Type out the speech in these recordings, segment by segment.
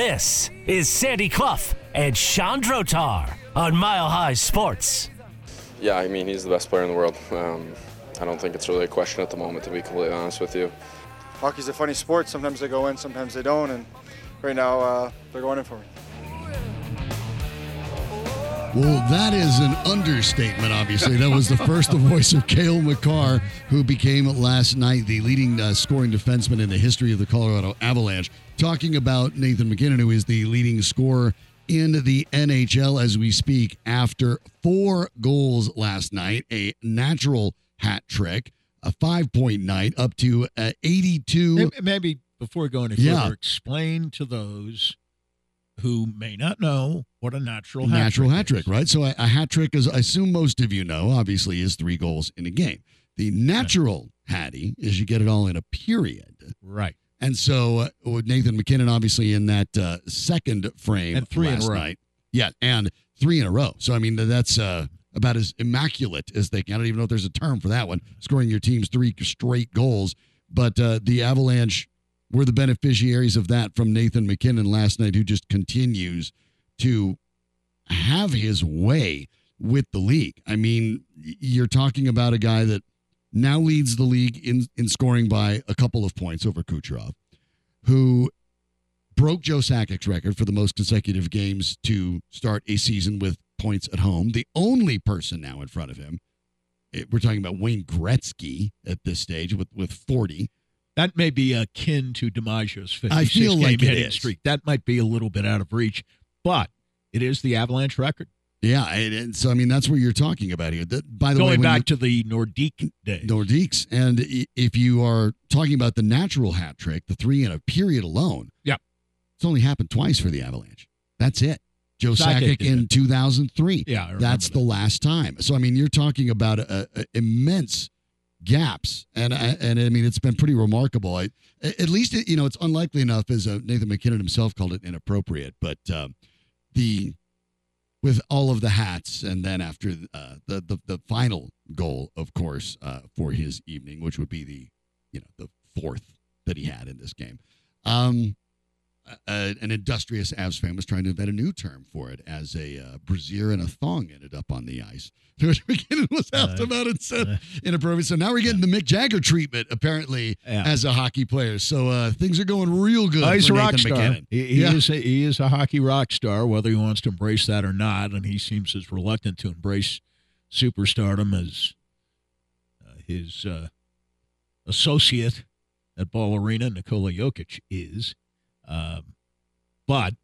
This is Sandy Clough and Chandrotar on Mile High Sports. Yeah, I mean, he's the best player in the world. Um, I don't think it's really a question at the moment, to be completely honest with you. Hockey's a funny sport. Sometimes they go in, sometimes they don't, and right now uh, they're going in for me. Well, that is an understatement, obviously. That was the first the voice of Cale Makar, who became last night the leading uh, scoring defenseman in the history of the Colorado Avalanche. Talking about Nathan MacKinnon, who is the leading scorer in the NHL as we speak after four goals last night, a natural hat trick, a five point night up to uh, 82. Maybe before going any Yeah. further, explain to those who may not know what a natural hat natural hat trick, right? So a, a hat trick, as I assume most of you know, obviously is three goals in a game. The natural hattie is you get it all in a period. Right. And so uh, with Nathan MacKinnon, obviously in that uh, second frame And three in a last row. night. Yeah, and three in a row. So I mean that's uh, about as immaculate as they can. I don't even know if there's a term for that one. Scoring your team's three straight goals, but uh, the Avalanche were the beneficiaries of that from Nathan MacKinnon last night, who just continues to have his way with the league. I mean, you're talking about a guy that now leads the league in, in scoring by a couple of points over Kucherov, who broke Joe Sakic's record for the most consecutive games to start a season with points at home. The only person now in front of him, it- we're talking about Wayne Gretzky at this stage with, with 40. That may be akin to DiMaggio's 56 I feel game like it hitting is. streak. That might be a little bit out of reach, but it is the Avalanche record. Yeah, and, and so I mean that's what you're talking about here. That, by the way, Going you- back to the Nordique days. Nordiques. And if you are talking about the natural hat trick, the three in a period alone, Yeah. it's only happened twice for the Avalanche. That's it. Joe Sakic Sakic in it. 2003. Yeah, That's that. the last time. So I mean, you're talking about a, a immense gaps, and and I mean it's been pretty remarkable. I, at least it, you know it's unlikely enough, as uh, Nathan MacKinnon himself called it, inappropriate. But um, the with all of the hats, and then after uh, the, the the final goal, of course, uh, for his evening, which would be the you know the fourth that he had in this game. Um, uh, an industrious Avs fan was trying to invent a new term for it as a uh, brassiere and a thong ended up on the ice. Which MacKinnon was asked Uh, about and said uh, inappropriate. So now we're getting the Mick Jagger treatment apparently Yeah. as a hockey player. So uh, things are going real good. Oh, he's a rock star. MacKinnon. He, he Yeah. is a, he is a hockey rock star, whether he wants to embrace that or not, and he seems as reluctant to embrace superstardom as uh, his uh, associate at Ball Arena, Nikola Jokic, is. Um, but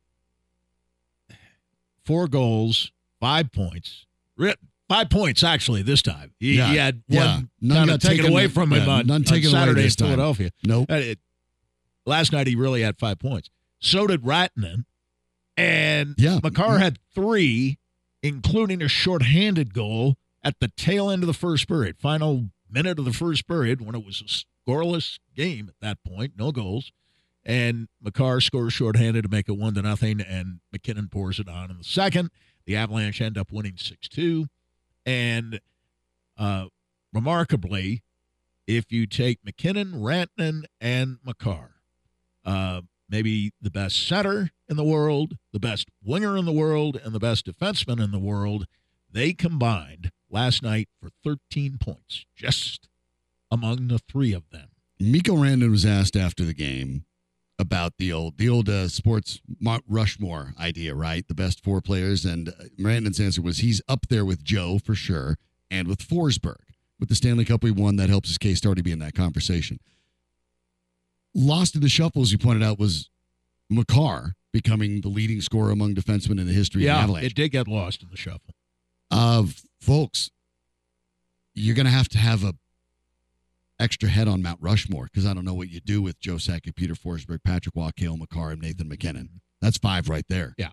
four goals, five points, five points actually this time. He, Yeah, he had yeah. one None kind of taken, taken- away from him yeah, on, none taken away Saturday in this time. Philadelphia. Nope. It- last night he really had five points. So did Rantanen. And Yeah. Makar had three, including a shorthanded goal at the tail end of the first period, final minute of the first period when it was a scoreless game at that point, no goals. And Makar scores shorthanded to make it one to nothing, and MacKinnon pours it on in the second. The Avalanche end up winning six two, and uh, remarkably, if you take MacKinnon, Rantanen, and Makar, uh, maybe the best center in the world, the best winger in the world, and the best defenseman in the world, they combined last night for 13 points, just among the three of them. Mikko Rantanen was asked after the game about the old the old uh, sports Mount Rushmore idea, right? The best four players, and uh, Rantanen's answer was he's up there with Joe for sure, and with Forsberg. With the Stanley Cup we won, that helps his case to already be in that conversation. Lost in the shuffle, as you pointed out, was Makar becoming the leading scorer among defensemen in the history of the yeah, Avalanche. it did get lost in the shuffle. uh, folks, you're going to have to have a extra head on Mount Rushmore because I don't know what you do with Joe Sakic, Peter Forsberg, Patrick Roy, Makar, and Nathan MacKinnon. That's five right there. Yeah.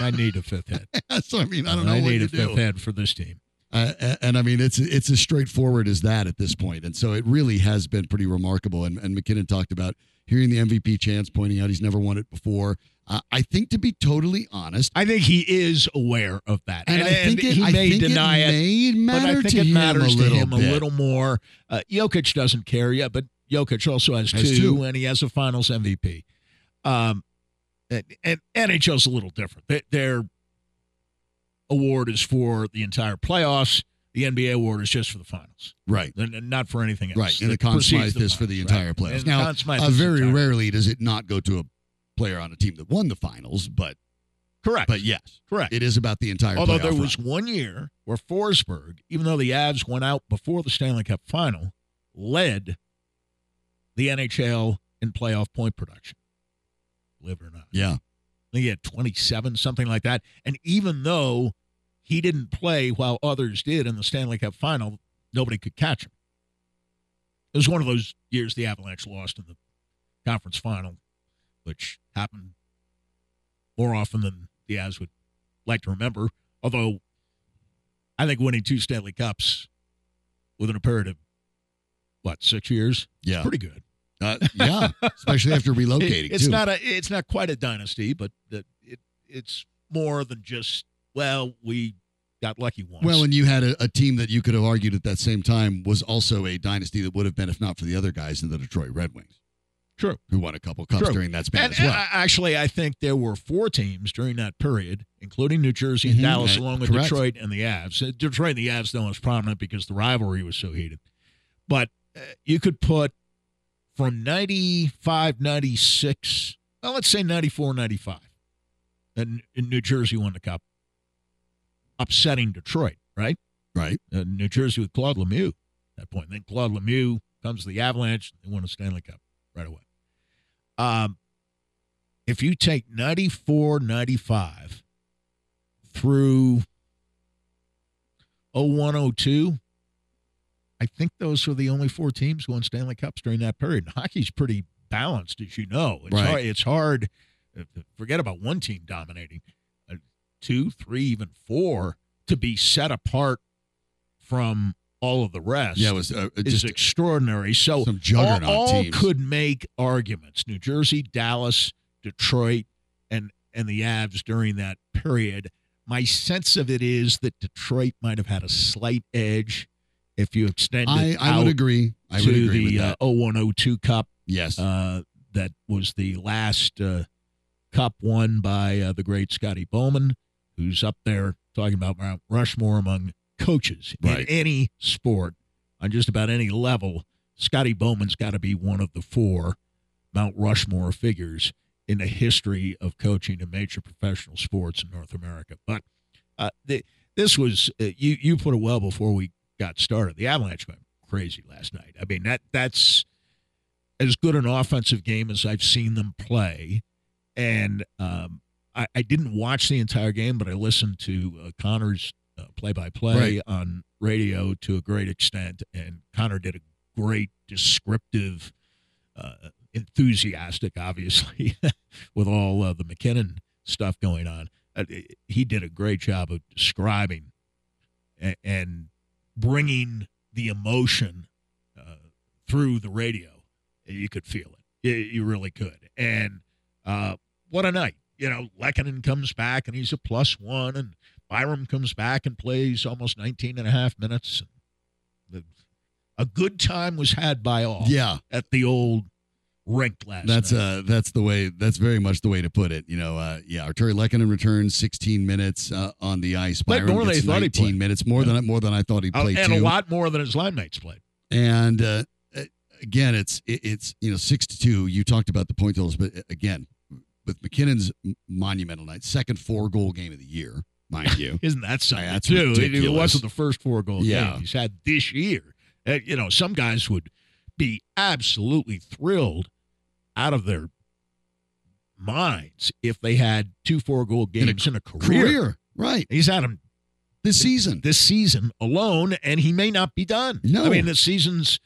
I need a fifth head. so I mean, I don't know I need a fifth do. head for this team. Uh, a- and I mean, it's it's as straightforward as that at this point. And so it really has been pretty remarkable. And, and MacKinnon talked about hearing the MVP chance, pointing out he's never won it before. Uh, I think, to be totally honest, I think he is aware of that, and, I think it, he I may think deny it, it, may but matter I think to it him matters a to little him bit. a little more. Uh, Jokic doesn't care yet, but Jokic also has, Has two, two. and he has a Finals MVP. Um, and, and NHL's a little different. They, their award is for the entire playoffs. The NBA award is just for the finals, Right. and, and not for anything else. Right. And the that Conn Smythe is for the entire right. playoffs. And Now, uh, very rarely does it not go to a player on a team that won the finals, but Correct. but yes, correct. it is about the entire. Although there was run. one year where Forsberg, even though the Avs went out before the Stanley Cup final, led the NHL in playoff point production. Believe it or not. yeah, I think he had 27, something like that. And even though he didn't play while others did in the Stanley Cup final, nobody could catch him. It was one of those years the Avalanche lost in the conference final, which happened more often than the Avs would like to remember. Although I think winning two Stanley Cups within a period of, what, six years? yeah, Pretty good. uh, yeah. Especially after relocating. It- it's too. not a it's not quite a dynasty, but that it it's more than just well we got lucky once. Well, and you had a, a team that you could have argued at that same time was also a dynasty that would have been if not for the other guys in the Detroit Red Wings. True. Who won a couple cups True. during that span and, as well. and I- actually, I think there were four teams during that period, including New Jersey and Mhm, Dallas, uh, along with correct. Detroit and the Avs. Uh, Detroit and the Avs still was prominent because the rivalry was so heated. But uh, you could put from 95, 96, well, let's say 94, 95, and, and New Jersey won the cup, upsetting Detroit, right? right. uh, New Jersey with Claude Lemieux at that point. then Claude Lemieux comes to the Avalanche. They won a Stanley Cup right away. Um, if you take 94, 95 through 01, 02, I think those were the only four teams who won Stanley Cups during that period. And hockey's pretty balanced, as you know. It's Right. hard. It's hard. uh, Forget about one team dominating. Uh, two, three, even four to be set apart from all of the rest Yeah, it was uh, is just extraordinary. So some juggernaut all, all teams. could make arguments. New Jersey, Dallas, Detroit, and and the Avs during that period. My sense of it is that Detroit might have had a slight edge if you extend I, I would agree. I to would agree the with that. uh, 0102 Cup. yes. Uh, that was the last uh, cup won by uh, the great Scotty Bowman, who's up there talking about Mount Rushmore among coaches Right. in any sport on just about any level. Scotty Bowman's got to be one of the four Mount Rushmore figures in the history of coaching in major professional sports in North America. But uh, the, this was uh, you. You put it well before we got started. The Avalanche went crazy last night. I mean that that's as good an offensive game as I've seen them play. And um, I, I didn't watch the entire game, but I listened to uh, Connor's play by play on radio to a great extent. And Connor did a great descriptive, uh, enthusiastic, obviously, with all uh, the MacKinnon stuff going on. Uh, he did a great job of describing and, and bringing the emotion uh, through the radio you could feel it. You, you really could. And uh, what a night. You know, Lehkonen comes back and he's a plus one, and Byram comes back and plays almost 19 and a half minutes. The, a good time was had by all yeah. at the old rink last That's night. uh that's the way that's very much the way to put it. You know, uh yeah, Artturi Lehkonen returns 16 minutes uh, on the ice. Byram more than gets they thought he 19 minutes, more than more than I thought he Uh, played and too. a lot more than his line mates played. And uh, uh, again, it's it, it's you know six to two. You talked about the point totals, but uh, again, with MacKinnon's monumental night, second four goal game of the year, mind you. Isn't that something that's too? It- It wasn't the first four goal Yeah. game he's had this year. Uh, you know, some guys would be absolutely thrilled out of their minds if they had two four goal games in a, career. Career, right? He's had them This season, this season alone, and he may not be done. No. I mean the season's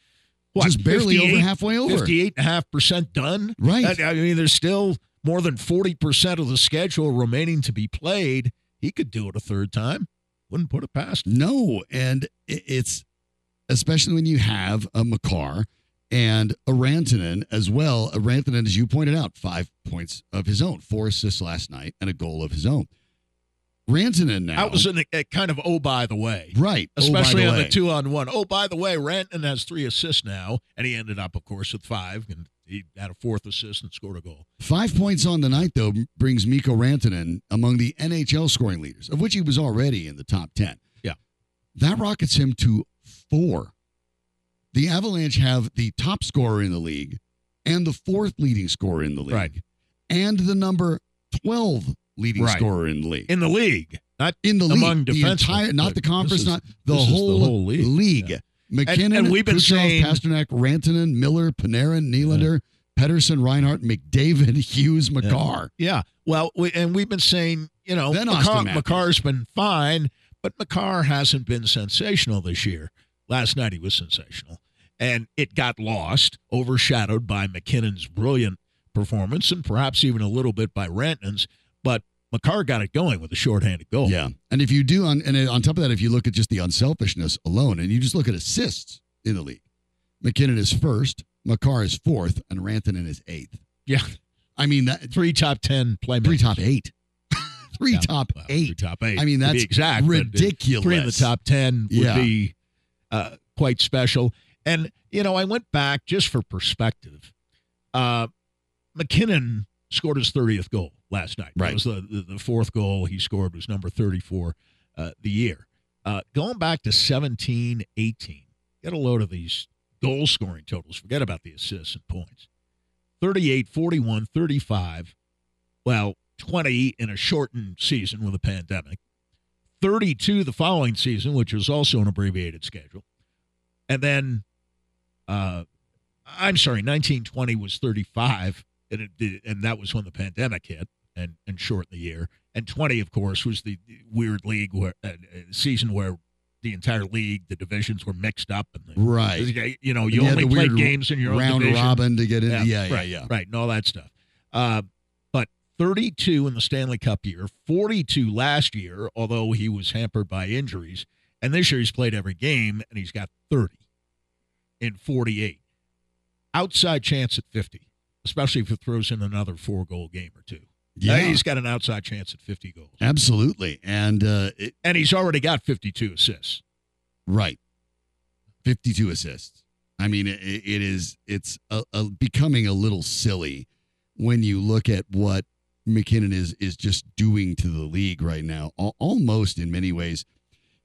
what just barely over halfway over. 58 and a half percent done. Right. I, I mean, there's still more than 40% of the schedule remaining to be played. He could do it a third time. Wouldn't put it past him. No, and it's especially when you have a Makar and a Rantanen as well. A Rantanen, as you pointed out, five points of his own, four assists last night, and a goal of his own. Rantanen now, That was an, a kind of oh by the way, right, Oh, especially the on way. the two on one. Oh by the way, Rantanen has three assists now, and he ended up, of course, with five and He had a fourth assist and scored a goal. Five points on the night, though, brings Mikko Rantanen among the NHL scoring leaders, of which he was already in the top 10. Yeah. That rockets him to four. The Avalanche have the top scorer in the league and the fourth leading scorer in the league. Right. And the number 12 leading Right. scorer in the league. In the league, not in the among league. The entire, not the conference, is- not the is the whole, whole league. Yeah. MacKinnon, And- and we've been Kucherov, saying- Pastrnak, Rantanen, Miller, Panarin, Nylander, Pedersen, Reinhart, McDavid, Hughes, Makar. Yeah. Well, we, and we've been saying, you know, then Makar, Makar's been fine, but Makar hasn't been sensational this year. Last night he was sensational. And it got lost, overshadowed by MacKinnon's brilliant performance and perhaps even a little bit by Rantanen's. But Makar got it going with a shorthanded goal. Yeah. And if you do, on, and on top of that, if you look at just the unselfishness alone and you just look at assists in the league, MacKinnon is first, Makar is fourth, and Rantanen is eighth. Yeah. I mean, that Three top 10 playmakers. three top eight. three Yeah, top well, Three eight. top eight. I mean, that's exact. uh, ridiculous. Three in the top 10 would Yeah. be uh, quite special. And, you know, I went back just for perspective. Uh, MacKinnon scored his 30th goal last night. Right. That was the, the, fourth goal he scored was number 34 uh, the year. Uh, going back to 17 18, get a load of these goal scoring totals. Forget about the assists and points. 38, 41, 35. Well, 20 in a shortened season with a pandemic. 32 the following season, which was also an abbreviated schedule. And then, uh, I'm sorry, 1920 was 35, and, it, and that was when the pandemic hit and, and shortened the year. And 20, of course, was the weird league where uh, uh, season where the entire league, the divisions were mixed up, and the, Right. you know, you only played games in your own round division. robin to get in. Yeah, yeah, right, yeah. right, and all that stuff. Uh, but 32 in the Stanley Cup year, 42 last year, although he was hampered by injuries, and this year he's played every game and he's got 30 in 48. Outside chance at 50, especially if it throws in another four goal game or two. Yeah. He's got an outside chance at 50 goals, Absolutely. And uh, it, and he's already got 52 assists. Right. 52 assists. I mean, it, it is, it's a, a becoming a little silly when you look at what MacKinnon is, is just doing to the league right now. Al- Almost in many ways,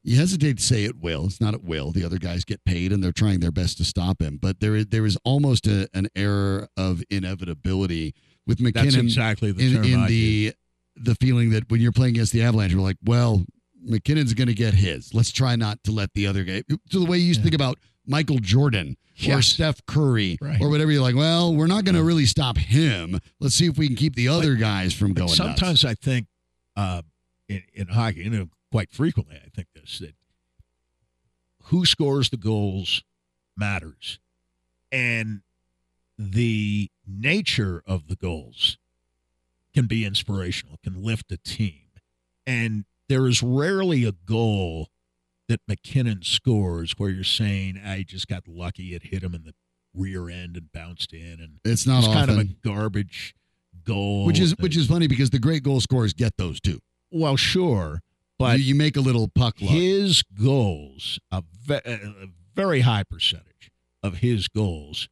you hesitate to say it will. It's not at will. The other guys get paid and they're trying their best to stop him. But there is, there is almost a, an error of inevitability with MacKinnon That's exactly the in, in the the feeling that when you're playing against the Avalanche, we're like, well, MacKinnon's going to get his. Let's try not to let the other guy. To the way you used to think about Michael Jordan or Steph Curry Right. or whatever. You're like, well, we're not going to really stop him. Let's see if we can keep the other guys from going. sometimes I think uh, in, in hockey, you know, quite frequently, I think this that who scores the goals matters, and the nature of the goals can be inspirational, can lift a team, and there is rarely a goal that MacKinnon scores where you're saying, "I just got lucky; it hit him in the rear end and bounced in," and It's not it's kind of a garbage goal, which is which is funny because the great goal scorers get those too. well, sure, but you, you make a little puck luck. his goals, a, ve- a very high percentage of his goals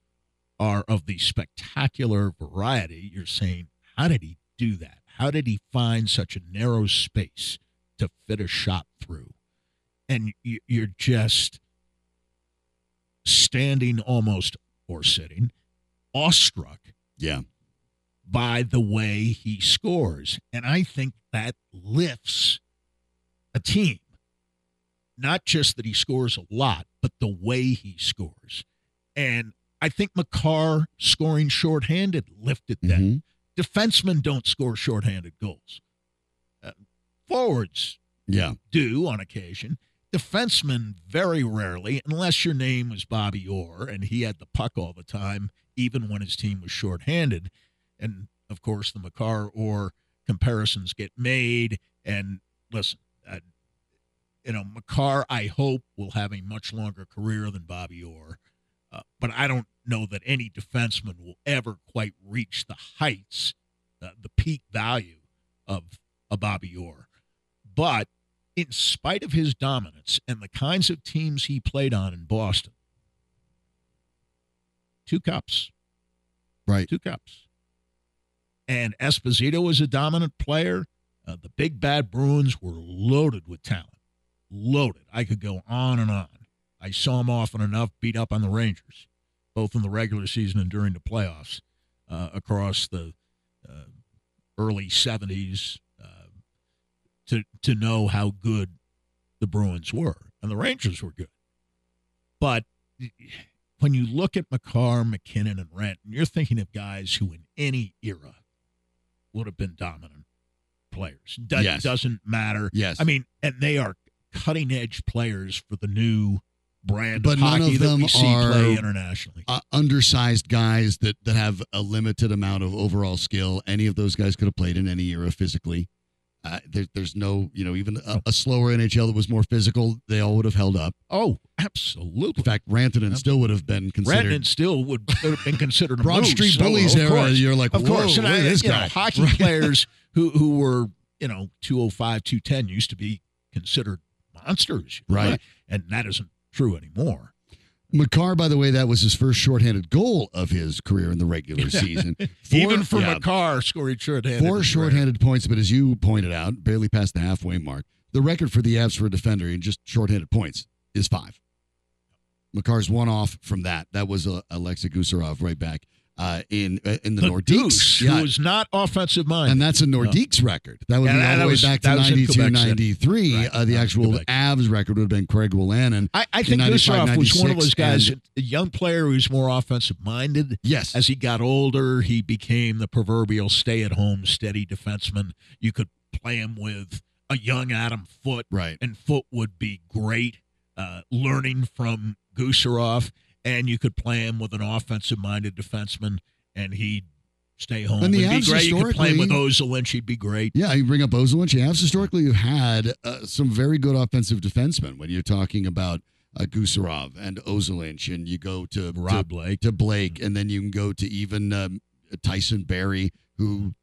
are of the spectacular variety. You're saying, how did he do that? How did he find such a narrow space to fit a shot through? And you- you're just standing almost or sitting awestruck yeah, by the way he scores. And I think that lifts a team. Not just that he scores a lot, but the way he scores. And I think Makar scoring shorthanded lifted that. Mhm. Defensemen don't score shorthanded goals. Uh, forwards yeah, do on occasion. Defensemen very rarely, unless your name was Bobby Orr and he had the puck all the time, even when his team was shorthanded. And of course, the Makar Orr comparisons get made. And listen, uh, you know, Makar, I hope, will have a much longer career than Bobby Orr. Uh, but I don't know that any defenseman will ever quite reach the heights, uh, the peak value of a Bobby Orr. But in spite of his dominance and the kinds of teams he played on in Boston, two cups. Right. Two cups. And Esposito was a dominant player. Uh, the big bad Bruins were loaded with talent. Loaded. I could go on and on. I saw him often enough beat up on the Rangers, both in the regular season and during the playoffs uh, across the uh, early 70s uh, to, to know how good the Bruins were. And the Rangers were good. But when you look at Makar, MacKinnon, and Rent, you're thinking of guys who in any era would have been dominant players. Do- Yes. Doesn't matter. Yes. I mean, and they are cutting edge players for the new brand But of none hockey of that them we see are- play internationally. uh, undersized guys that that have a limited amount of overall skill. Any of those guys could have played in any era physically. Uh, there, there's no, you know, even a, a slower NHL that was more physical, they all would have held up. Oh, absolutely. In fact, Rantanen still would have been considered. Rantanen still would have been considered a Broad moose. Street So, Bullies era, course. you're like, of whoa, course. And I, this you know, guy. hockey Right. players who who were you know 205, 210 used to be considered monsters, Right. And that isn't true anymore. Makar, by the way, that was his first shorthanded goal of his career in the regular season. Four- Even for yeah, Makar, scoring shorthanded. Four shorthanded points, but as you pointed out, barely past the halfway mark. The record for the Avs for a defender in just shorthanded points is five. Makar's one off from that. That was uh, Alexei Gusarov right back uh, in uh, in the, The Nordiques. Deuce, Yeah, who was not offensive minded. and that's a Nordiques record. That would Yeah, be all the way was- back to 92, 93. Right, Uh, the actual. Avs record would have been Craig Wolanin. I, I think 95, Gusarov was one of those guys, and- a young player who's more offensive minded. Yes. As he got older, he became the proverbial stay at home, steady defenseman. You could play him with a young Adam Foote, Right. and Foote would be great, uh, learning from Gusarov, and you could play him with an offensive minded defenseman, and he'd stay home And and, the be Avs great. You could play him with Ozil, he'd be great. Yeah, you bring up Ozil, you have historically you had uh, some very good offensive defensemen when you're talking about uh, Gusarov and Ozolinsh, and you go to Rob to, Blake. to Blake, and then you can go to even um, Tyson Barrie, who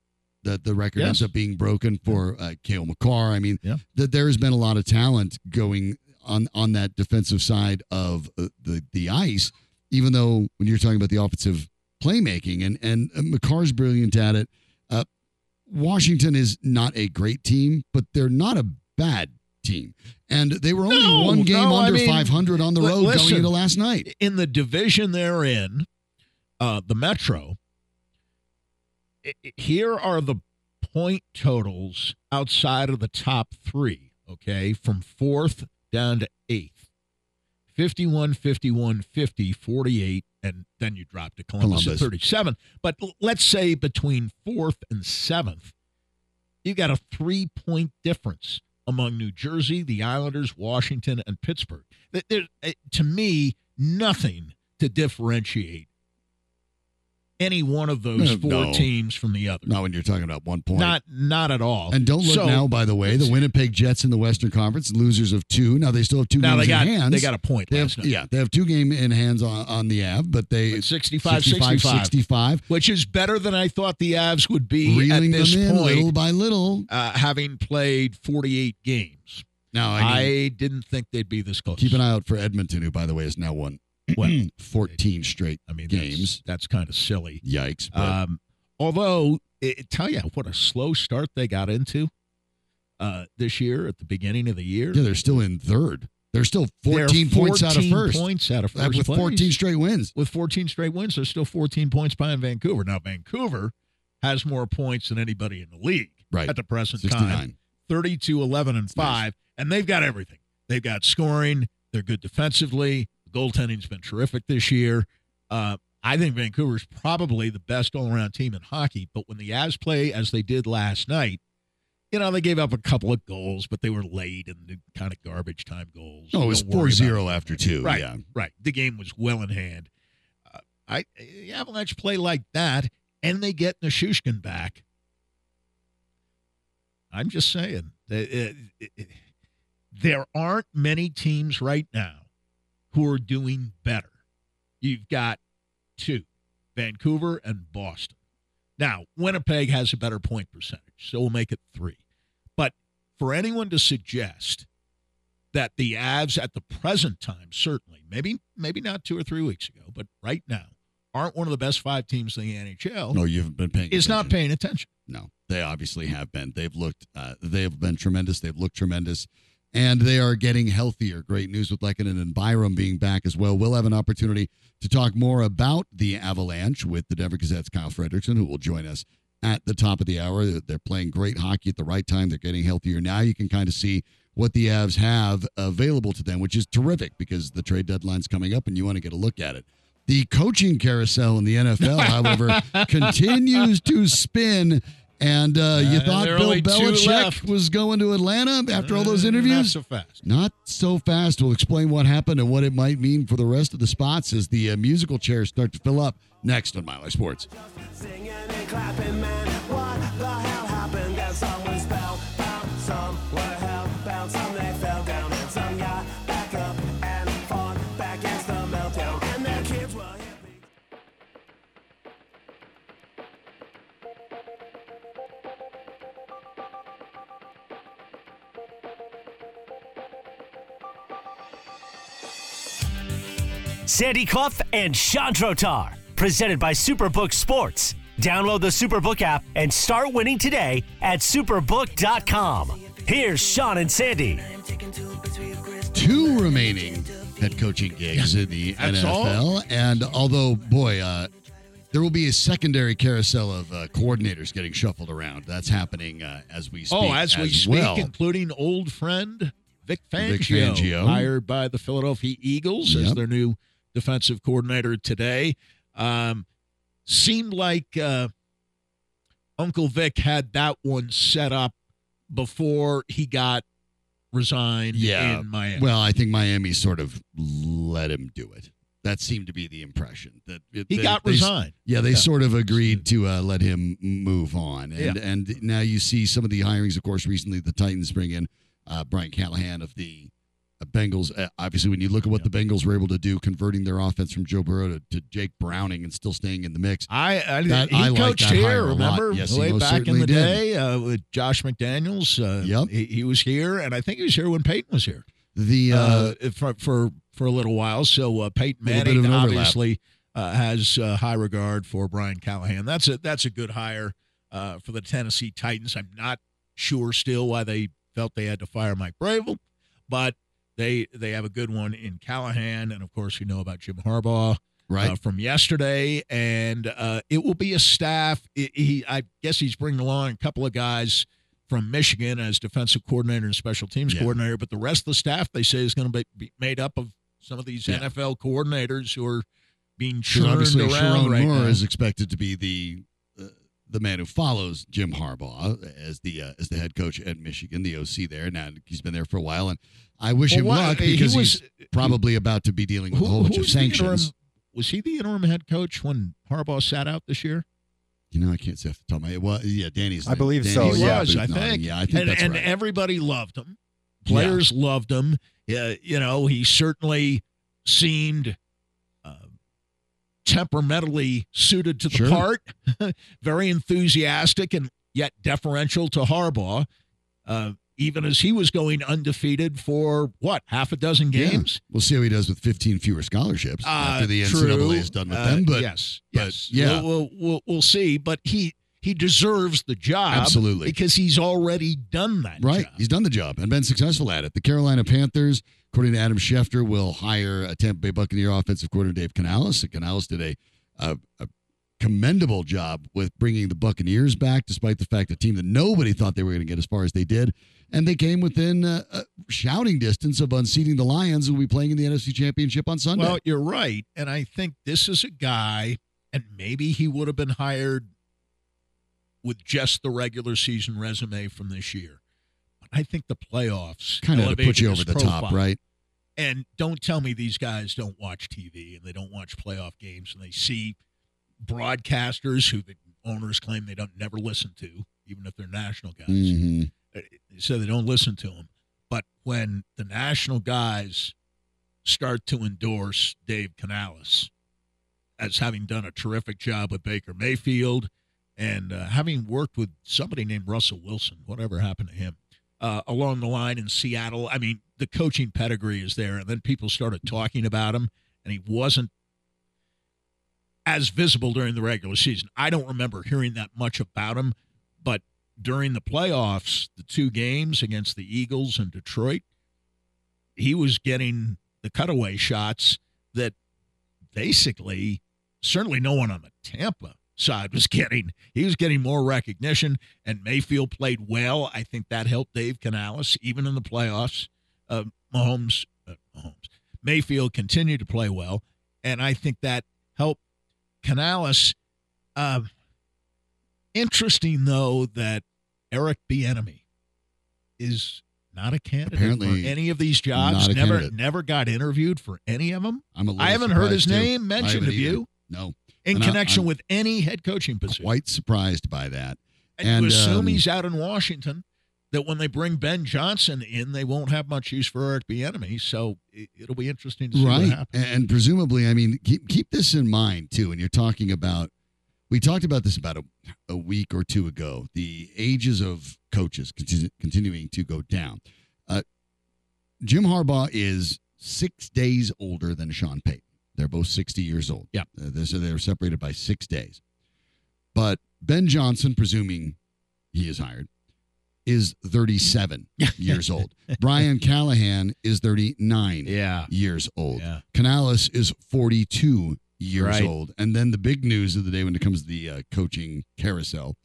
the the record Yes. ends up being broken for uh, Cale Makar. I mean, Yeah. that there has been a lot of talent going on on that defensive side of uh, the the ice. Even though when you're talking about the offensive playmaking, and and Makar's brilliant at it. Uh, Washington is not a great team, but they're not a bad team. And they were only No, one game no, I under mean, 500 on the road listen. going into last night. in the division they're in, uh, the Metro, i- i- here are the point totals outside of the top three, okay, from fourth down to eighth 51, 51, 50, 48, and then you drop to Columbus, Columbus. 37. But l- let's say between fourth and seventh, you got a three point difference among New Jersey, the Islanders, Washington, and Pittsburgh. There, eh, to me, nothing to differentiate any one of those four no. teams from the other. Not when you're talking about one point. Not not at all. and don't look So, now, by the way, the Winnipeg Jets in the Western Conference, losers of two. Now they still have two Now games they got in hands. they got a point They last have, night. yeah, they have two game in hands on, on the Av, but they But 65, 65, 65, 65, which is better than I thought the Avs would be reeling at this them in point, little by little. uh, having played 48 games. Now I, I, didn't think they'd be this close. keep an eye out for Edmonton, who by the way is now won Well, 14 straight I mean, games. That's, that's kind of silly. Yikes! But Um, although, it, tell you what a slow start they got into uh, this year at the beginning of the year. yeah, they're still in third. They're still They're 14 points out of first. Points out of first with place. 14 straight wins. with 14 straight wins, they're still 14 points behind Vancouver. Now, Vancouver has more points than anybody in the league Right. at the present 69. time 32, 11, and 5. And they've got everything. They've got scoring. They're good defensively. Goaltending's been terrific this year. Uh, I think Vancouver's probably the best all around team in hockey. But when the Avs play as they did last night, you know, they gave up a couple of goals, but they were late and the kind of garbage time goals. Oh, it was Don't 4 0 after two. Right, Yeah. right. The game was well in hand. Uh, I the Avalanche play like that, and they get Nichushkin back. I'm just saying that it- it- it- there aren't many teams right now who are doing better. You've got two, Vancouver and Boston. Now, Winnipeg has a better point percentage, so we'll make it three. But for anyone to suggest that the Avs at the present time, certainly, maybe maybe not two or three weeks ago, but right now, aren't one of the best five teams in the NHL, No, you haven't been paying. is not attention. paying attention. No, they obviously have been. They've looked. Uh, they have been tremendous. They've looked tremendous, and they are getting healthier. Great news with Lehkonen and Byram being back as well. We'll have an opportunity to talk more about the Avalanche with the Denver Gazette's Kyle Fredrickson, who will join us at the top of the hour. They're- They're playing great hockey at the right time. They're getting healthier now. You can kind of see what the Avs have available to them, which is terrific because the trade deadline's coming up, and you want to get a look at it. The coaching carousel in the NFL, however, continues to spin. And uh, you Uh, thought there Bill Belichick was going to Atlanta after all those Uh, interviews? Not so fast. Not so fast. We'll explain what happened and what it might mean for the rest of the spots as the uh, musical chairs start to fill up next on Mile High Sports. Sandy Clough and Chandrotar, presented by Superbook Sports. Download the Superbook app and start winning today at superbook.com. Here's Sean and Sandy. Two remaining head coaching gigs in the That's NFL. And although, boy, uh, there will be a secondary carousel of uh, coordinators getting shuffled around. That's happening uh, as we speak. Oh, as we speak, well. including old friend Vic Fangio, Vic Fangio. hired by the Philadelphia Eagles as their new defensive coordinator today. Um, seemed like uh, Uncle Vic had that one set up before he got resigned Yeah. in Miami. Well, I think Miami sort of let him do it. That seemed to be the impression that it, he they- got they- resigned. Yeah, they Yeah. sort of agreed to uh, let him move on, and and now you see some of the hirings. Of course, recently the Titans bring in uh, Brian Callahan of the Bengals. Uh, obviously, when you look at what the Bengals were able to do, converting their offense from Joe Burrow to, to Jake Browning and still staying in the mix. I, I That- he I like coached hire here. Remember, Yes, way back in the did. day uh, with Josh McDaniels. Uh, Yep. he, he was here, and I think he was here when Peyton was here. The uh, uh, for, for for a little while. So uh, Peyton Manning of an overlap. obviously uh, has uh, high regard for Brian Callahan. That's a that's a good hire uh, for the Tennessee Titans. I'm not sure still why they felt they had to fire Mike Vrabel, but they they have a good one in Callahan, and of course you know about Jim Harbaugh right, uh, from yesterday, and uh, it will be a staff. i he, I guess, he's bringing along a couple of guys from Michigan as defensive coordinator and special teams Yeah. coordinator, but the rest of the staff they say is going to be, be made up of some of these Yeah. NFL coordinators who are being churned obviously around Sherrone right Moore now. is expected to be the uh, the man who follows Jim Harbaugh as the uh, as the head coach at Michigan, the OC there. Now he's been there for a while, and I wish Well, him what- luck he because was- he's probably about to be dealing with who, a whole bunch of was the interim- sanctions. was he the interim head coach when Harbaugh sat out this year? You know, I can't say off the top of my head. Well, yeah, Danny's. I believe Danny's so, he yeah. was, I nodding. think. Yeah, I think and, that's and right. everybody loved him. Players loved him. Uh, you know, he certainly seemed uh, temperamentally suited to the Sure. part, very enthusiastic and yet deferential to Harbaugh. Uh, even as he was going undefeated for what half a dozen Yeah. games. We'll see how he does with 15 fewer scholarships after Uh, the true. NCAA is done with Uh, them. But yes, but, yes, yeah. we'll, we'll we'll we'll see. But he he deserves the job Absolutely. because he's already done that. Right. job. He's done the job and been successful at it. The Carolina Panthers, according to Adam Schefter, will hire a Tampa Bay Buccaneer offensive coordinator Dave Canales. And Canales did a, a, a commendable job with bringing the Buccaneers back, despite the fact a team that nobody thought they were going to get as far as they did. And they came within uh, uh, shouting distance of unseating the Lions, who will be playing in the NFC Championship on Sunday. Well, you're right, and I think this is a guy, and maybe he would have been hired with just the regular season resume from this year. But I think the playoffs kind of put you over the top, right? And don't tell me these guys don't watch TV and they don't watch playoff games and they see broadcasters who the owners claim they don't never listen to, even if they're national guys. hmm So they don't listen to him. But when the national guys start to endorse Dave Canales as having done a terrific job with Baker Mayfield and uh, having worked with somebody named Russell Wilson, whatever happened to him, uh, along the line in Seattle. I mean, the coaching pedigree is there. And then people started talking about him, and he wasn't as visible during the regular season. I don't remember hearing that much about him, during the playoffs, the two games against the Eagles and Detroit, he was getting the cutaway shots that basically certainly no one on the Tampa side was getting. He was getting more recognition, and Mayfield played well. I think that helped Dave Canales even in the playoffs. Uh, Mahomes, uh, Mahomes, Mayfield continued to play well, and I think that helped Canales. Uh, interesting though that Eric Bieniemy is not a candidate Apparently for any of these jobs. never, candidate. never got interviewed for any of them I'm a I haven't heard his too. name mentioned. either. you? No. in And connection with any head coaching position. Quite surprised by that. and, and, you assume um, he's out in Washington. That when they bring Ben Johnson in, they won't have much use for Eric Bieniemy. So it, it'll be interesting to see what happens. and presumably i mean keep keep this in mind too when you're talking about we talked about this about a, a week or two ago the ages of coaches continu- continuing to go down uh, jim harbaugh is six days older than sean payton they're both 60 years old Yeah. uh, they're, so they're separated by six days but ben johnson presuming he is hired is 37 years old brian callahan is 39 Yeah. years old. Yeah. Canales is 42 years Right. old. And then the big news of the day when it comes to the uh, coaching carousel,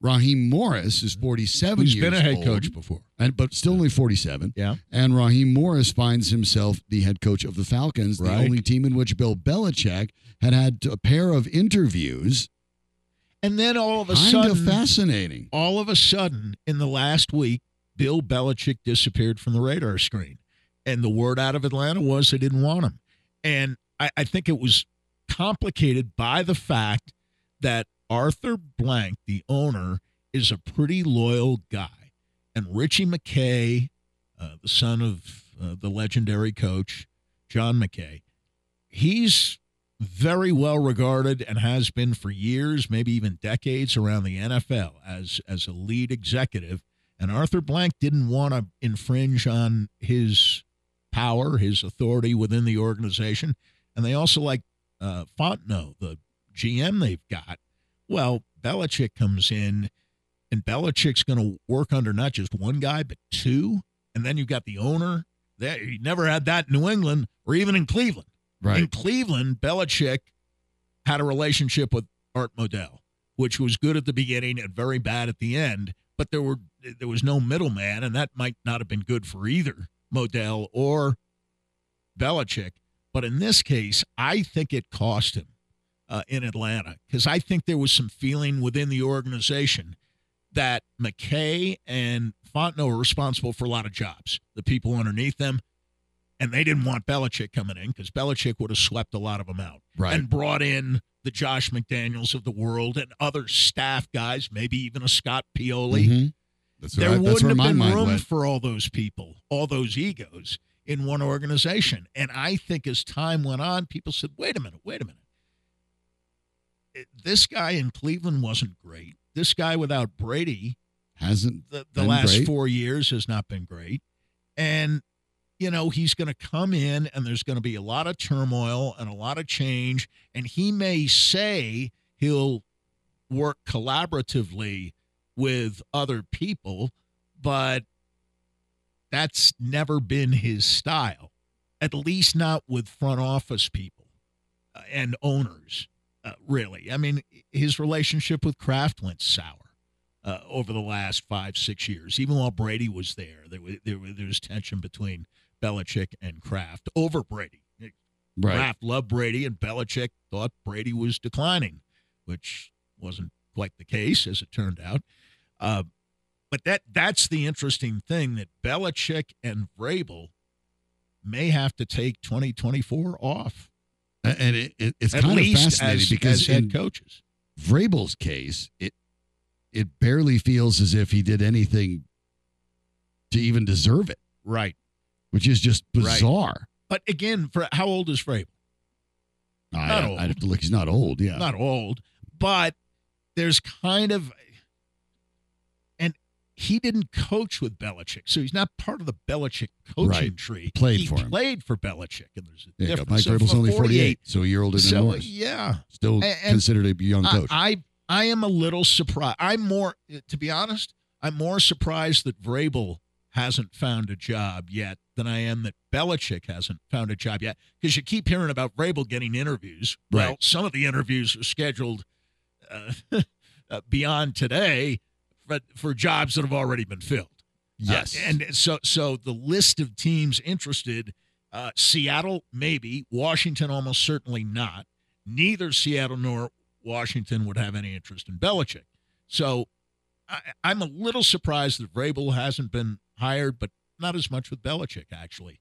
Raheem Morris is 47 Who's years been a head old, coach before? and, but still only 47. Yeah. And Raheem Morris finds himself the head coach of the Falcons, the only team in which Bill Belichick had had a pair of interviews. And then all of a Kind sudden, of fascinating. all of a sudden, in the last week, Bill Belichick disappeared from the radar screen. And the word out of Atlanta was they didn't want him. And I, I think it was complicated by the fact that Arthur Blank, the owner, is a pretty loyal guy. And Richie McKay, uh, the son of uh, the legendary coach, John McKay, he's very well regarded and has been for years, maybe even decades around the NFL as as a lead executive. And Arthur Blank didn't want to infringe on his power, his authority within the organization. And they also like uh, Fontenot, the GM they've got. Well, Belichick comes in, and Belichick's going to work under not just one guy, but two. And then you've got the owner. That he never had that in New England or even in Cleveland. Right. In. Cleveland, Belichick had a relationship with Art Modell, which was good at the beginning and very bad at the end. But there were there was no middleman, and that might not have been good for either Modell or Belichick. But in this case, I think it cost him uh, in Atlanta because I think there was some feeling within the organization that McKay and Fontenot were responsible for a lot of jobs, the people underneath them, and they didn't want Belichick coming in because Belichick would have swept a lot of them out Right. and brought in the Josh McDaniels of the world and other staff guys, maybe even a Scott Pioli. Mhm. That's There I- wouldn't have my been room went. for all those people, all those egos in one organization. And I think as time went on, people said, wait a minute, wait a minute. This guy in Cleveland wasn't great. This guy without Brady Hasn't the, the last great. four years has not been great. And, you know, he's going to come in and there's going to be a lot of turmoil and a lot of change. And he may say he'll work collaboratively with other people, but that's never been his style, at least not with front office people uh, and owners, uh, really. I mean, his relationship with Kraft went sour uh, over the last five, six years. Even while Brady was there, there was, there was, there was tension between Belichick and Kraft over Brady. right. Kraft loved Brady, and Belichick thought Brady was declining, which wasn't quite the case, as it turned out. Uh, but that that's the interesting thing that Belichick and Vrabel may have to take 2024 off, And it, it, it's at kind of fascinating as, because as head in coaches. Vrabel's case, it it barely feels as if he did anything to even deserve it, Right. which is just Right. bizarre. But again, for how old is Vrabel? I, Not I'd old. have to look. He's not old. Yeah. not old, but there's kind of he didn't coach with Belichick, so he's not part of the Belichick coaching Right. tree. Played he for him. Played for Belichick, and there's a There difference. Mike Vrabel's only 48, so a year older than So Morris. yeah, Still And- considered a young coach. I, I I am a little surprised. I'm more, to be honest, I'm more surprised that Vrabel hasn't found a job yet than I am that Belichick hasn't found a job yet. Because you keep hearing about Vrabel getting interviews. Well, some of the interviews are scheduled uh, uh, beyond today, but for jobs that have already been filled. yes. Uh, and so so the list of teams interested, uh, Seattle maybe, Washington almost certainly not. Neither Seattle nor Washington would have any interest in Belichick. So I, I'm a little surprised that Vrabel hasn't been hired, but not as much with Belichick actually.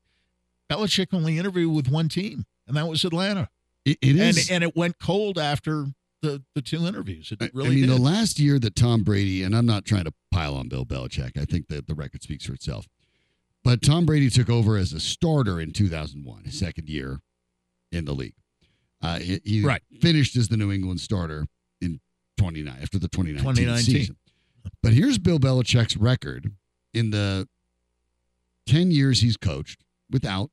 Belichick only interviewed with one team, and that was Atlanta, it, it and and it went cold after the the two interviews. It I- really I mean, did. the last year that Tom Brady, and I'm not trying to pile on Bill Belichick, I think that the record speaks for itself. But Tom Brady took over as a starter in 2001, his second year in the league. Uh, he he Right. finished as the New England starter in 29 after the 2019 2019. season. But here's Bill Belichick's record in the 10 years he's coached without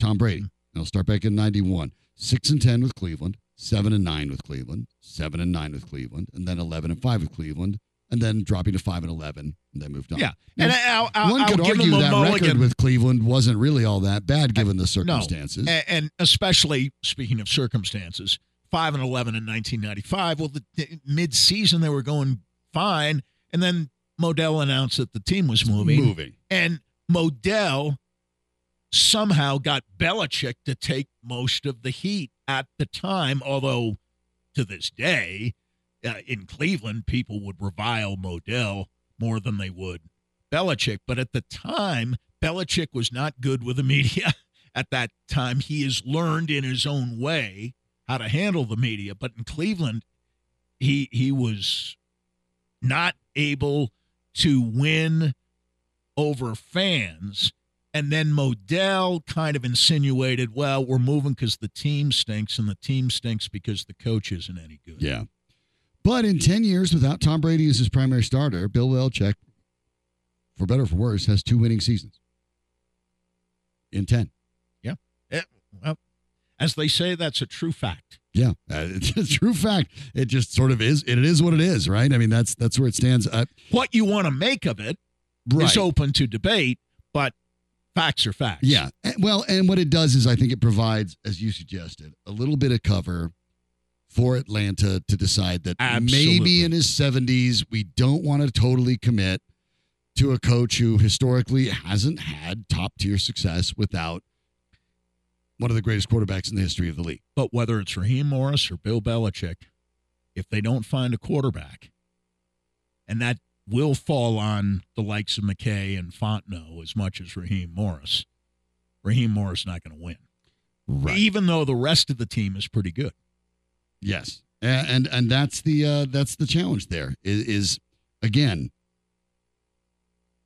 Tom Brady. And I'll start back in 91. 6 and 10 with Cleveland, 7 and 9 with Cleveland, 7 and 9 with Cleveland, and then 11 and 5 with Cleveland, and then dropping to 5 and 11, and then moved on. yeah, Now, and I'll, I'll, one I'll could argue that record with Cleveland wasn't really all that bad uh, given the circumstances. And, and especially speaking of circumstances, five and eleven in 1995. Well, the, the mid-season they were going fine, and then Modell announced that the team was moving, Moving. and Modell somehow got Belichick to take most of the heat at the time. Although to this day, uh, in Cleveland, people would revile Modell more than they would Belichick. But at the time, Belichick was not good with the media. At that time, he has learned in his own way how to handle the media. But in Cleveland, he he was not able to win over fans. And then Modell kind of insinuated, well, we're moving because the team stinks, and the team stinks because the coach isn't any good. Yeah. But in 10 years without Tom Brady as his primary starter, Bill Belichick, for better or for worse, has two winning seasons. In 10. Yeah. well, as they say, that's a true fact. Yeah, uh, it's a true fact. It just sort of is. It is what it is, right? I mean, that's that's where it stands. Uh, What you want to make of it is right. open to debate, but facts are facts. Yeah. Well, and what it does is I think it provides, as you suggested, a little bit of cover for Atlanta to decide that Absolutely. maybe in his 70s, we don't want to totally commit to a coach who historically hasn't had top tier success without one of the greatest quarterbacks in the history of the league. But whether it's Raheem Morris or Bill Belichick, if they don't find a quarterback, and that will fall on the likes of McKay and Fontenot as much as Raheem Morris, Raheem Morris not going to win. Even though the rest of the team is pretty good. Yes, A- and and that's the uh, that's the challenge. There is, is again,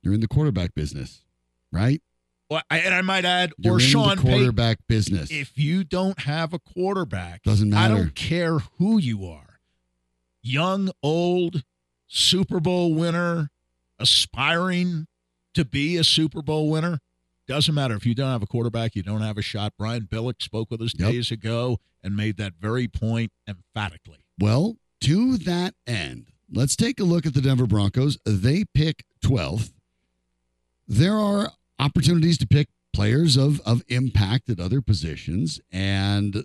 you're in the quarterback business, right? Well, I, and I might add, You're or Sean Payton, quarterback business. if you don't have a quarterback, Doesn't matter. I don't care who you are. Young, old, Super Bowl winner, aspiring to be a Super Bowl winner. Doesn't matter. If you don't have a quarterback, you don't have a shot. Brian Billick spoke with us Yep. days ago and made that very point emphatically. Well, to that end, let's take a look at the Denver Broncos. They pick 12th. There are opportunities to pick players of, of impact at other positions, and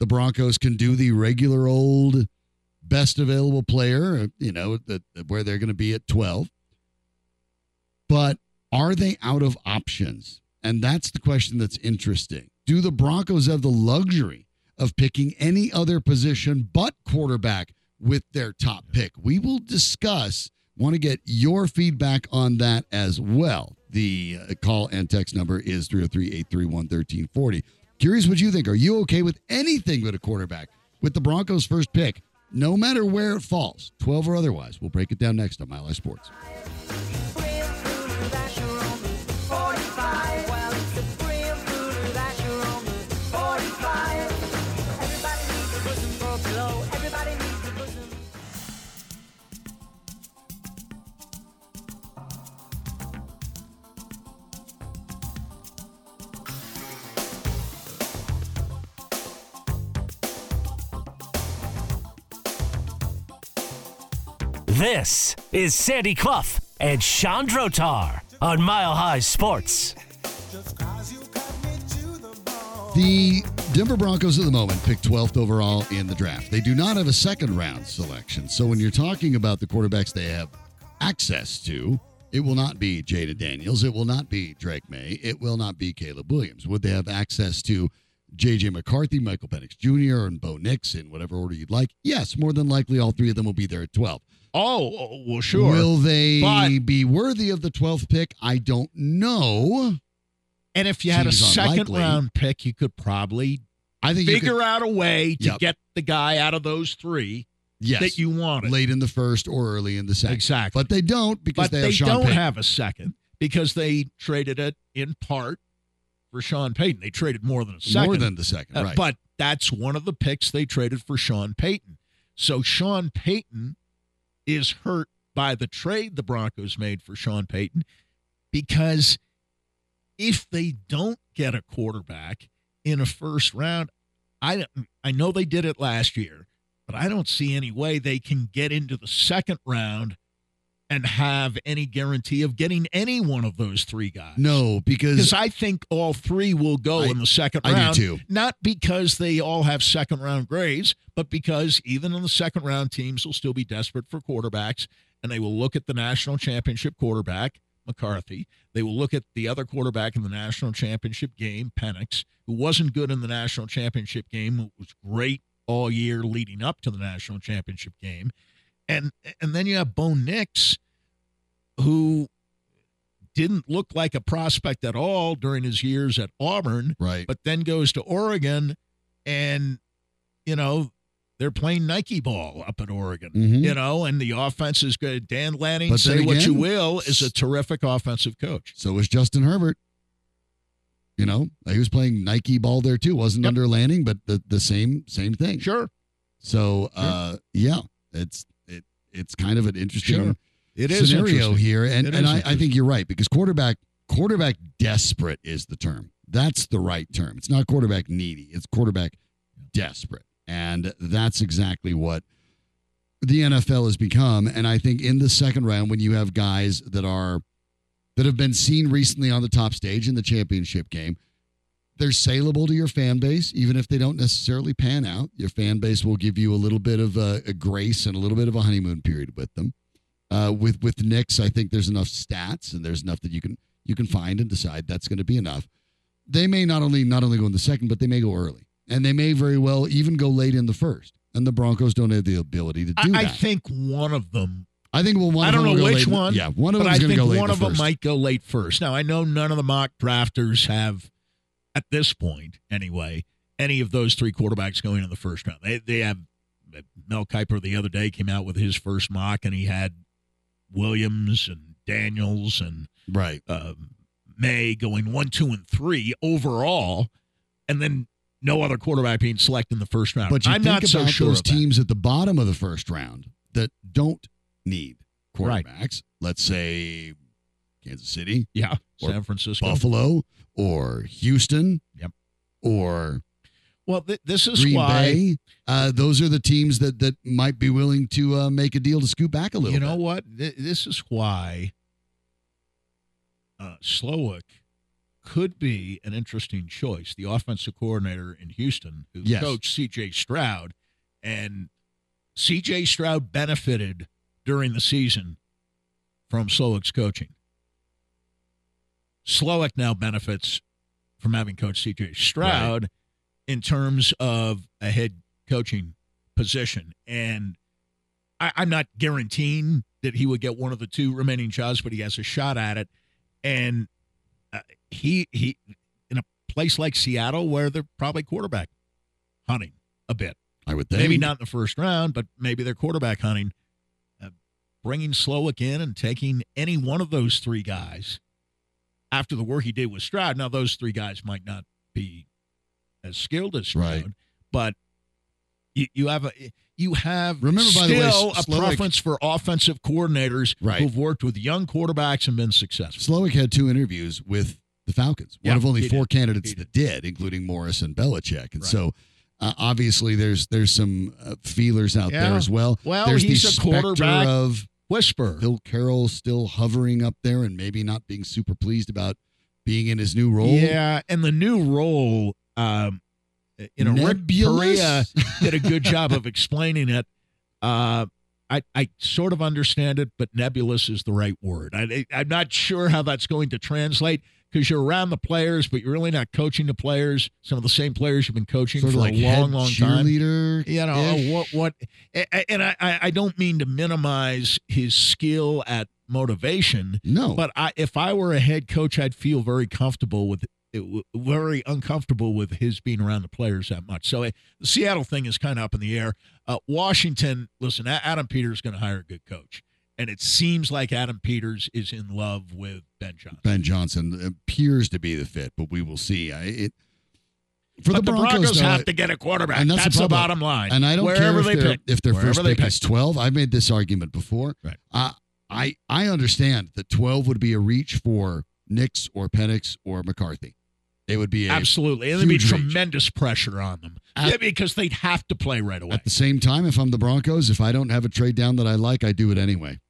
the Broncos can do the regular old best available player, you know, that where they're going to be at 12. But are they out of options? And that's the question that's interesting. Do the Broncos have the luxury of picking any other position but quarterback with their top pick? We will discuss. Want to get your feedback on that as well. The uh, call and text number is 303 831 1340. Curious what you think. Are you okay with anything but a quarterback with the Broncos' first pick, no matter where it falls, 12 or otherwise? We'll break it down next on Mile High Sports. This is Sandy Clough and Chandrotar on Mile High Sports. The Denver Broncos at the moment pick 12th overall in the draft. They do not have a second round selection. So when you're talking about the quarterbacks they have access to, it will not be Jayden Daniels. It will not be Drake Maye. It will not be Caleb Williams. Would they have access to J.J. McCarthy, Michael Penix Jr., and Bo Nix in whatever order you'd like? Yes, more than likely all three of them will be there at 12. Oh, well, sure. Will they But- be worthy of the 12th pick? I don't know. and if you had a second unlikely. round pick, you could probably I think figure could, out a way to Yep. get the guy out of those three yes, that you wanted. late in the first or early in the second. Exactly. But they don't because but they they, have Sean don't Payton. have a second because they traded it in part for Sean Payton. They traded more than a second. more than the second, Uh. But that's one of the picks they traded for Sean Payton. So Sean Payton is hurt by the trade the Broncos made for Sean Payton because if they don't get a quarterback in a first round, I I know they did it last year, but I don't see any way they can get into the second round and have any guarantee of getting any one of those three guys. no, because I think all three will go I- in the second I do round. too. Not because they all have second round grades, but because even in the second round, teams will still be desperate for quarterbacks, and they will look at the national championship quarterback, McCarthy. They will look at the other quarterback in the national championship game, Penix, who wasn't good in the national championship game, who was great all year leading up to the national championship game. And and then you have Bo Nix, who didn't look like a prospect at all during his years at Auburn, right. but then goes to Oregon and you know they're playing Nike ball up at Oregon. Mhm. You know, and the offense is good. Dan Lanning, say what you will, is a terrific offensive coach. So was Justin Herbert. You know, he was playing Nike ball there too. wasn't Yep. under Lanning, but the, the same same thing. Sure. So uh, yeah, it's it it's kind of an interesting Sure. It is scenario interesting. here, and It and I, I think you're right because quarterback quarterback desperate is the term. That's the right term. It's not quarterback needy. It's quarterback desperate, and that's exactly what the NFL has become. And I think in the second round, when you have guys that are that have been seen recently on the top stage in the championship game, they're saleable to your fan base, even if they don't necessarily pan out. Your fan base will give you a little bit of a, a grace and a little bit of a honeymoon period with them. Uh, with with Nix, I think there's enough stats and there's enough that you can you can find and decide that's going to be enough. They may not only not only go in the second, but they may go early, and they may very well even go late in the first. And the Broncos don't have the ability to do I, I that. think one of them I think well, one I of don't them know which late one, Yeah, one of them I is going to think go late. one of the them first. might go late first. Now I know none of the mock drafters have, at this point anyway, any of those three quarterbacks going in the first round. They they have Mel Kiper the other day came out with his first mock and he had Williams and Daniels and Right. um, Maye going one, two, and three overall, and then no other quarterback being selected in the first round. But you I'm not so sure those teams at the bottom of the first round that don't need Right. quarterbacks. Let's say Kansas City, Yeah, San Francisco. Buffalo, or Houston, Yep. or Well, th- this is Green why Bay. Uh, those are the teams that that might be willing to uh, make a deal to scoot back a little. you know bit. what? Th- this is why uh, Slowik could be an interesting choice. The offensive coordinator in Houston, who Yes. coached C.J. Stroud, and C.J. Stroud benefited during the season from Slowik's coaching. Slowik now benefits from having coached C.J. Stroud in terms of a head coaching position. And I, I'm not guaranteeing that he would get one of the two remaining jobs, but he has a shot at it. And uh, he he in a place like Seattle where they're probably quarterback hunting a bit. I would think Maybe not in the first round, but maybe they're quarterback hunting. Uh, bringing Slowik in and taking any one of those three guys after the work he did with Stroud. Now, those three guys might not be as skilled as Stroud, Right. but you, you have a you have Remember, by the way, still a preference for offensive coordinators Right. who've worked with young quarterbacks and been successful. Slowik had two interviews with the Falcons. One Yeah, of only four did. candidates that did, including Morris and Belichick. And Right. so Uh, obviously, there's there's some uh, feelers out there as well. Well, there's he's the a quarterback of Whisper. Phil Carroll still hovering up there and maybe not being super pleased about being in his new role. Yeah, and the new role, um, you know, Rick Nebulous? Perea did a good job of explaining it. Uh, I, I sort of understand it, but nebulous is the right word. I, I'm not sure how that's going to translate because you're around the players, but you're really not coaching the players. Some of the same players you've been coaching sort for like a long, long time. cheerleader. You know what? What? And I, I I don't mean to minimize his skill at motivation, No, but I, if I were a head coach, I'd feel very comfortable with it, very uncomfortable with his being around the players that much. So uh, the Seattle thing is kind of up in the air. Uh, Washington, listen, Adam Peters is going to hire a good coach, and it seems like Adam Peters is in love with Ben Johnson. Ben Johnson appears to be the fit, but we will see. I, it for but the Broncos, though, have to get a quarterback. and that's that's the the, bottom line. And I don't Wherever care if they their pick, if their wherever first they pick is twelve. I've made this argument before. Right. Uh, I I understand that twelve would be a reach for Nix or Penix or McCarthy. It would be a, Absolutely. And there'd be huge reach. tremendous pressure on them At- Yeah, because they'd have to play right away. At the same time, if I'm the Broncos, if I don't have a trade down that I like, I do it anyway.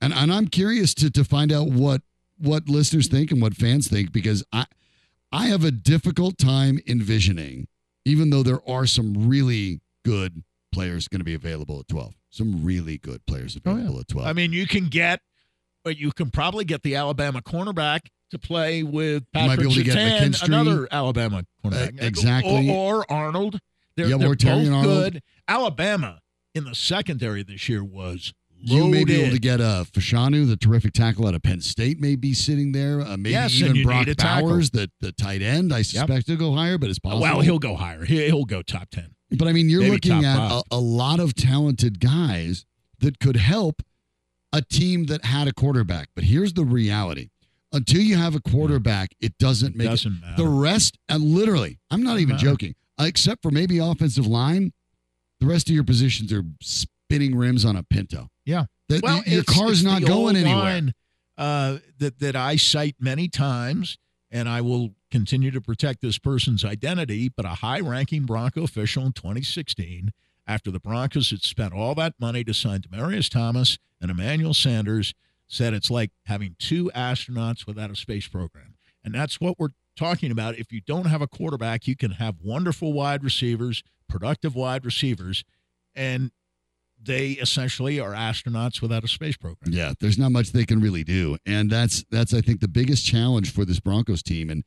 And and I'm curious to to find out what what listeners think and what fans think because I I have a difficult time envisioning, even though there are some really good players going to be available at 12. Some really good players Oh, yeah. available at 12. I mean, you can get, but you can probably get the Alabama cornerback to play with Patrick able get Surtain, another Alabama cornerback. Uh, exactly. Or, or Arnold. They're, Yeah, they're both good. Alabama in the secondary this year was you may be able to get a Fashanu, the terrific tackle out of Penn State, may be sitting there. Uh, maybe Yes, even Brock a the, the tight end. I suspect he'll go higher, but it's possible. Well, he'll go higher. He- He'll go top 10. But I mean, you're Maybe looking at a, a lot of talented guys that could help a team that had a quarterback. But here's the reality: until you have a quarterback, it doesn't make Doesn't it. The rest, and literally, I'm not even joking. uh, Except for maybe offensive line, the rest of your positions are spinning rims on a Pinto. Yeah. That well, your it's- car's not the going anywhere. line, uh, that that I cite many times, and I will continue to protect this person's identity. But a high-ranking Bronco official in 2016, after the Broncos had spent all that money to sign Demaryius Thomas and Emmanuel Sanders, said it's like having two astronauts without a space program, and that's what we're talking about. If you don't have a quarterback, you can have wonderful wide receivers, productive wide receivers, and they essentially are astronauts without a space program. Yeah, there's not much they can really do, and that's that's I think the biggest challenge for this Broncos team. And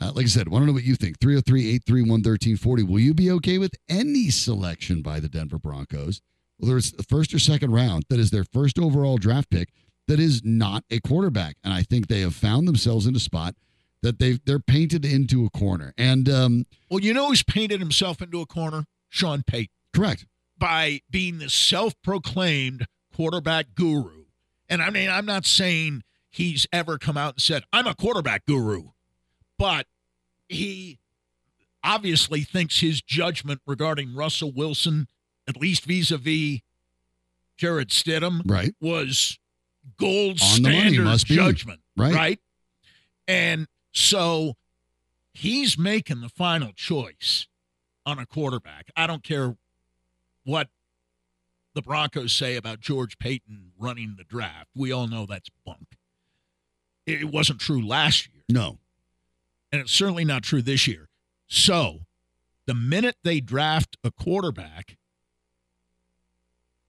uh, like I said, I want to know what you think? 303-831-1340. Will you be okay with any selection by the Denver Broncos, whether it's the first or second round, that is their first overall draft pick, that is not a quarterback? And I think they have found themselves in a spot that they they're painted into a corner. And um, Well, you know who's painted himself into a corner? Sean Payton correct, by being the self-proclaimed quarterback guru. And I mean, I'm not saying he's ever come out and said, "I'm a quarterback guru," but he obviously thinks his judgment regarding Russell Wilson, at least vis-a-vis Jarrett Stidham, right, was gold On the money, standard must be. judgment, right, right? And so he's making the final choice on a quarterback. I don't care what the Broncos say about George Paton running the draft. We all know that's bunk. It wasn't true last year, No, and it's certainly not true this year. So the minute they draft a quarterback,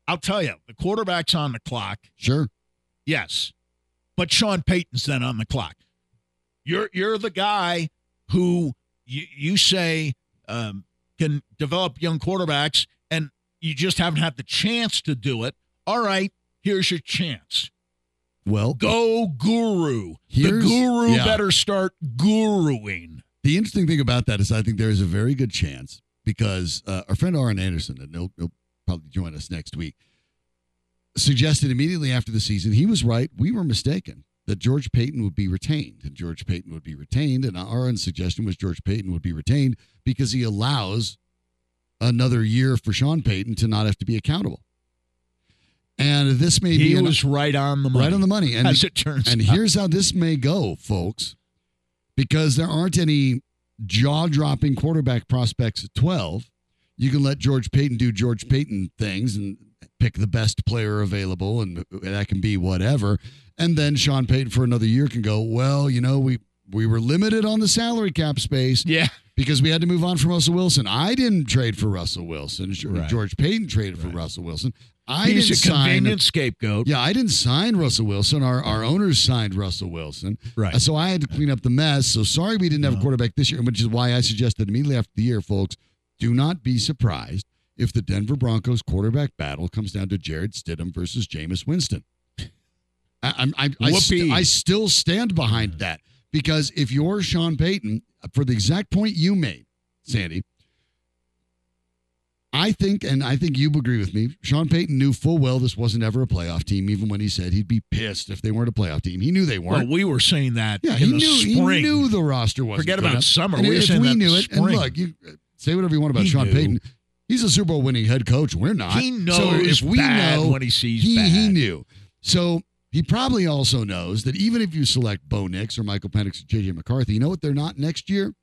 I'll tell you, the quarterback's on the clock. sure, Yes. But Sean Payton's then on the clock. You're you're the guy who you, you say um, can develop young quarterbacks you just haven't had the chance to do it. All right, here's your chance. well, Go guru. the guru yeah. better start guruing. The interesting thing about that is I think there is a very good chance because uh, our friend Aaron Anderson, and he'll, he'll probably join us next week, suggested immediately after the season he was right. We were mistaken that George Paton would be retained, and George Paton would be retained. And Aaron's suggestion was George Paton would be retained because he allows another year for Sean Payton to not have to be accountable. And this may be He an- was right on the money. right on the money. And as it turns and out. here's how this may go, folks, because there aren't any jaw dropping quarterback prospects at 12. You can let George Paton do George Paton things and pick the best player available, and that can be whatever. And then Sean Payton for another year can go, well, you know, we we were limited on the salary cap space Yeah. because we had to move on from Russell Wilson. I didn't trade for Russell Wilson. Right. George Paton traded for Russell Wilson. I He's didn't a sign. convenient scapegoat. Yeah, I didn't sign Russell Wilson. Our our owners signed Russell Wilson. Right. Uh, So I had to clean up the mess. So sorry we didn't have a quarterback this year, which is why I suggested immediately after the year, folks, do not be surprised if the Denver Broncos quarterback battle comes down to Jarrett Stidham versus Jameis Winston. I, I'm, I, I, st- I still stand behind that because if you're Sean Payton, for the exact point you made, Sandy, I think, and I think you agree with me, Sean Payton knew full well this wasn't ever a playoff team, even when he said he'd be pissed if they weren't a playoff team. He knew they weren't. we were saying that yeah, in he the knew, spring. he knew the roster wasn't Forget about enough. summer. And We if we knew it, and look, you say whatever you want about He Sean knew. Payton. He's a Super Bowl winning head coach. We're not. He knows so if we know, when he sees he, bad. he knew. So he probably also knows that even if you select Bo Nix or Michael Penix or JJ McCarthy, you know what they're not next year?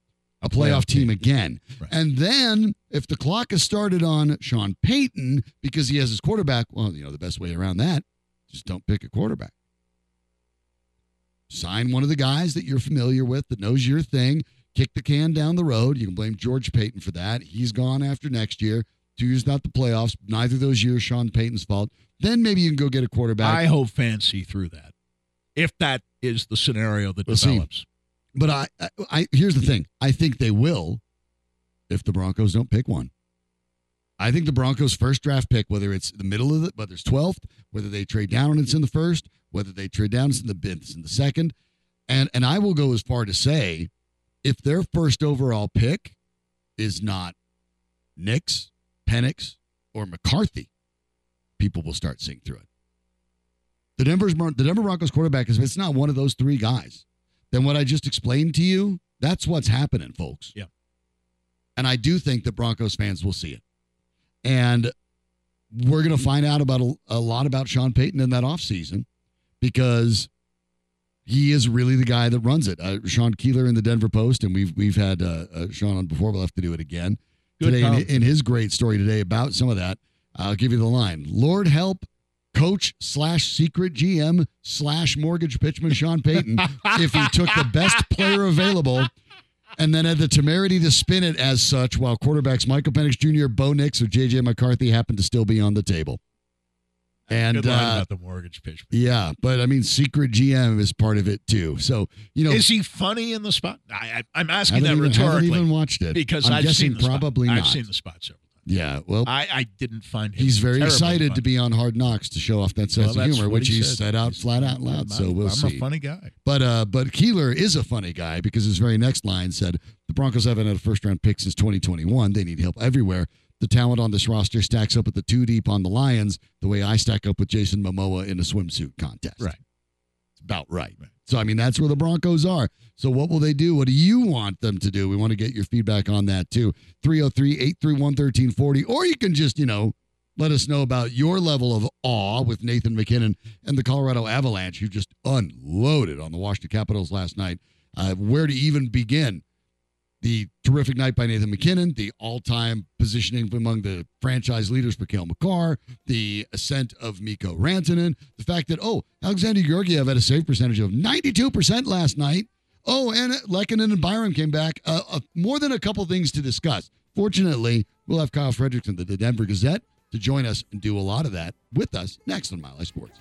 A playoff, team. again. Right. And then if the clock is started on Sean Payton because he has his quarterback, well, you know, the best way around that, just don't pick a quarterback. Sign one of the guys that you're familiar with that knows your thing. Kick the can down the road. You can blame George Paton for that. He's gone after next year. Two years not the playoffs. Neither of those years Sean Payton's fault. Then maybe you can go get a quarterback. I hope fans see through that. If that is the scenario that We'll see. develops. But I, I, I here's the thing. I think they will, if the Broncos don't pick one. I think the Broncos' first draft pick, whether it's the middle of it, whether it's twelfth, whether they trade down and it's in the first, whether they trade down and it's in the it's in the second, and and I will go as far to say, if their first overall pick is not Nix, Penix, or McCarthy, people will start seeing through it. The Denver's the Denver Broncos quarterback is if it's not one of those three guys, then what I just explained to you, that's what's happening, folks. Yeah. And I do think that Broncos fans will see it. And we're going to find out about a, a lot about Sean Payton in that offseason because he is really the guy that runs it. Uh, Sean Keeler in the Denver Post, and we've we've had uh, uh, Sean on before. We'll have to do it again Good today in, in his great story today about some of that. I'll give you the line. Lord help coach slash secret GM slash mortgage pitchman Sean Payton if he took the best player available and then had the temerity to spin it as such while quarterbacks Michael Penix Jr., Bo Nix, or JJ McCarthy happened to still be on the table. And Good line uh, about the mortgage pitch. yeah, but I mean, secret GM is part of it too. So you know, Is he funny in the spot? I, I, I'm asking that even, haven't even watched it because I've guessing seen the spot. probably not. I've seen the spot several. Yeah, well, I, I didn't find him He's very excited funny. to be on Hard Knocks to show off that sense Well, of humor, which he said. said out flat out loud. I'm- So we'll see. I'm a funny guy. But uh, but Keeler is a funny guy because his very next line said the Broncos haven't had a first round pick since 2021. They need help everywhere. The talent on this roster stacks up with the two deep on the Lions the way I stack up with Jason Momoa in a swimsuit contest. Right. It's about right. So I mean that's where the Broncos are. So what will they do? What do you want them to do? We want to get your feedback on that too. 303-831-1340 or you can just, you know, let us know about your level of awe with Nathan MacKinnon and the Colorado Avalanche, who just unloaded on the Washington Capitals last night. Uh, where to even begin? The terrific night by Nathan MacKinnon, the all-time positioning among the franchise leaders for Cale Makar, the ascent of Mikko Rantanen, the fact that oh, Alexander Georgiev had a save percentage of 92% last night. Oh, and Lehkonen and Byram came back. Uh, uh, more than a couple things to discuss. Fortunately, we'll have Kyle Fredrickson, the Denver Gazette, to join us and do a lot of that with us next on Mile High Sports.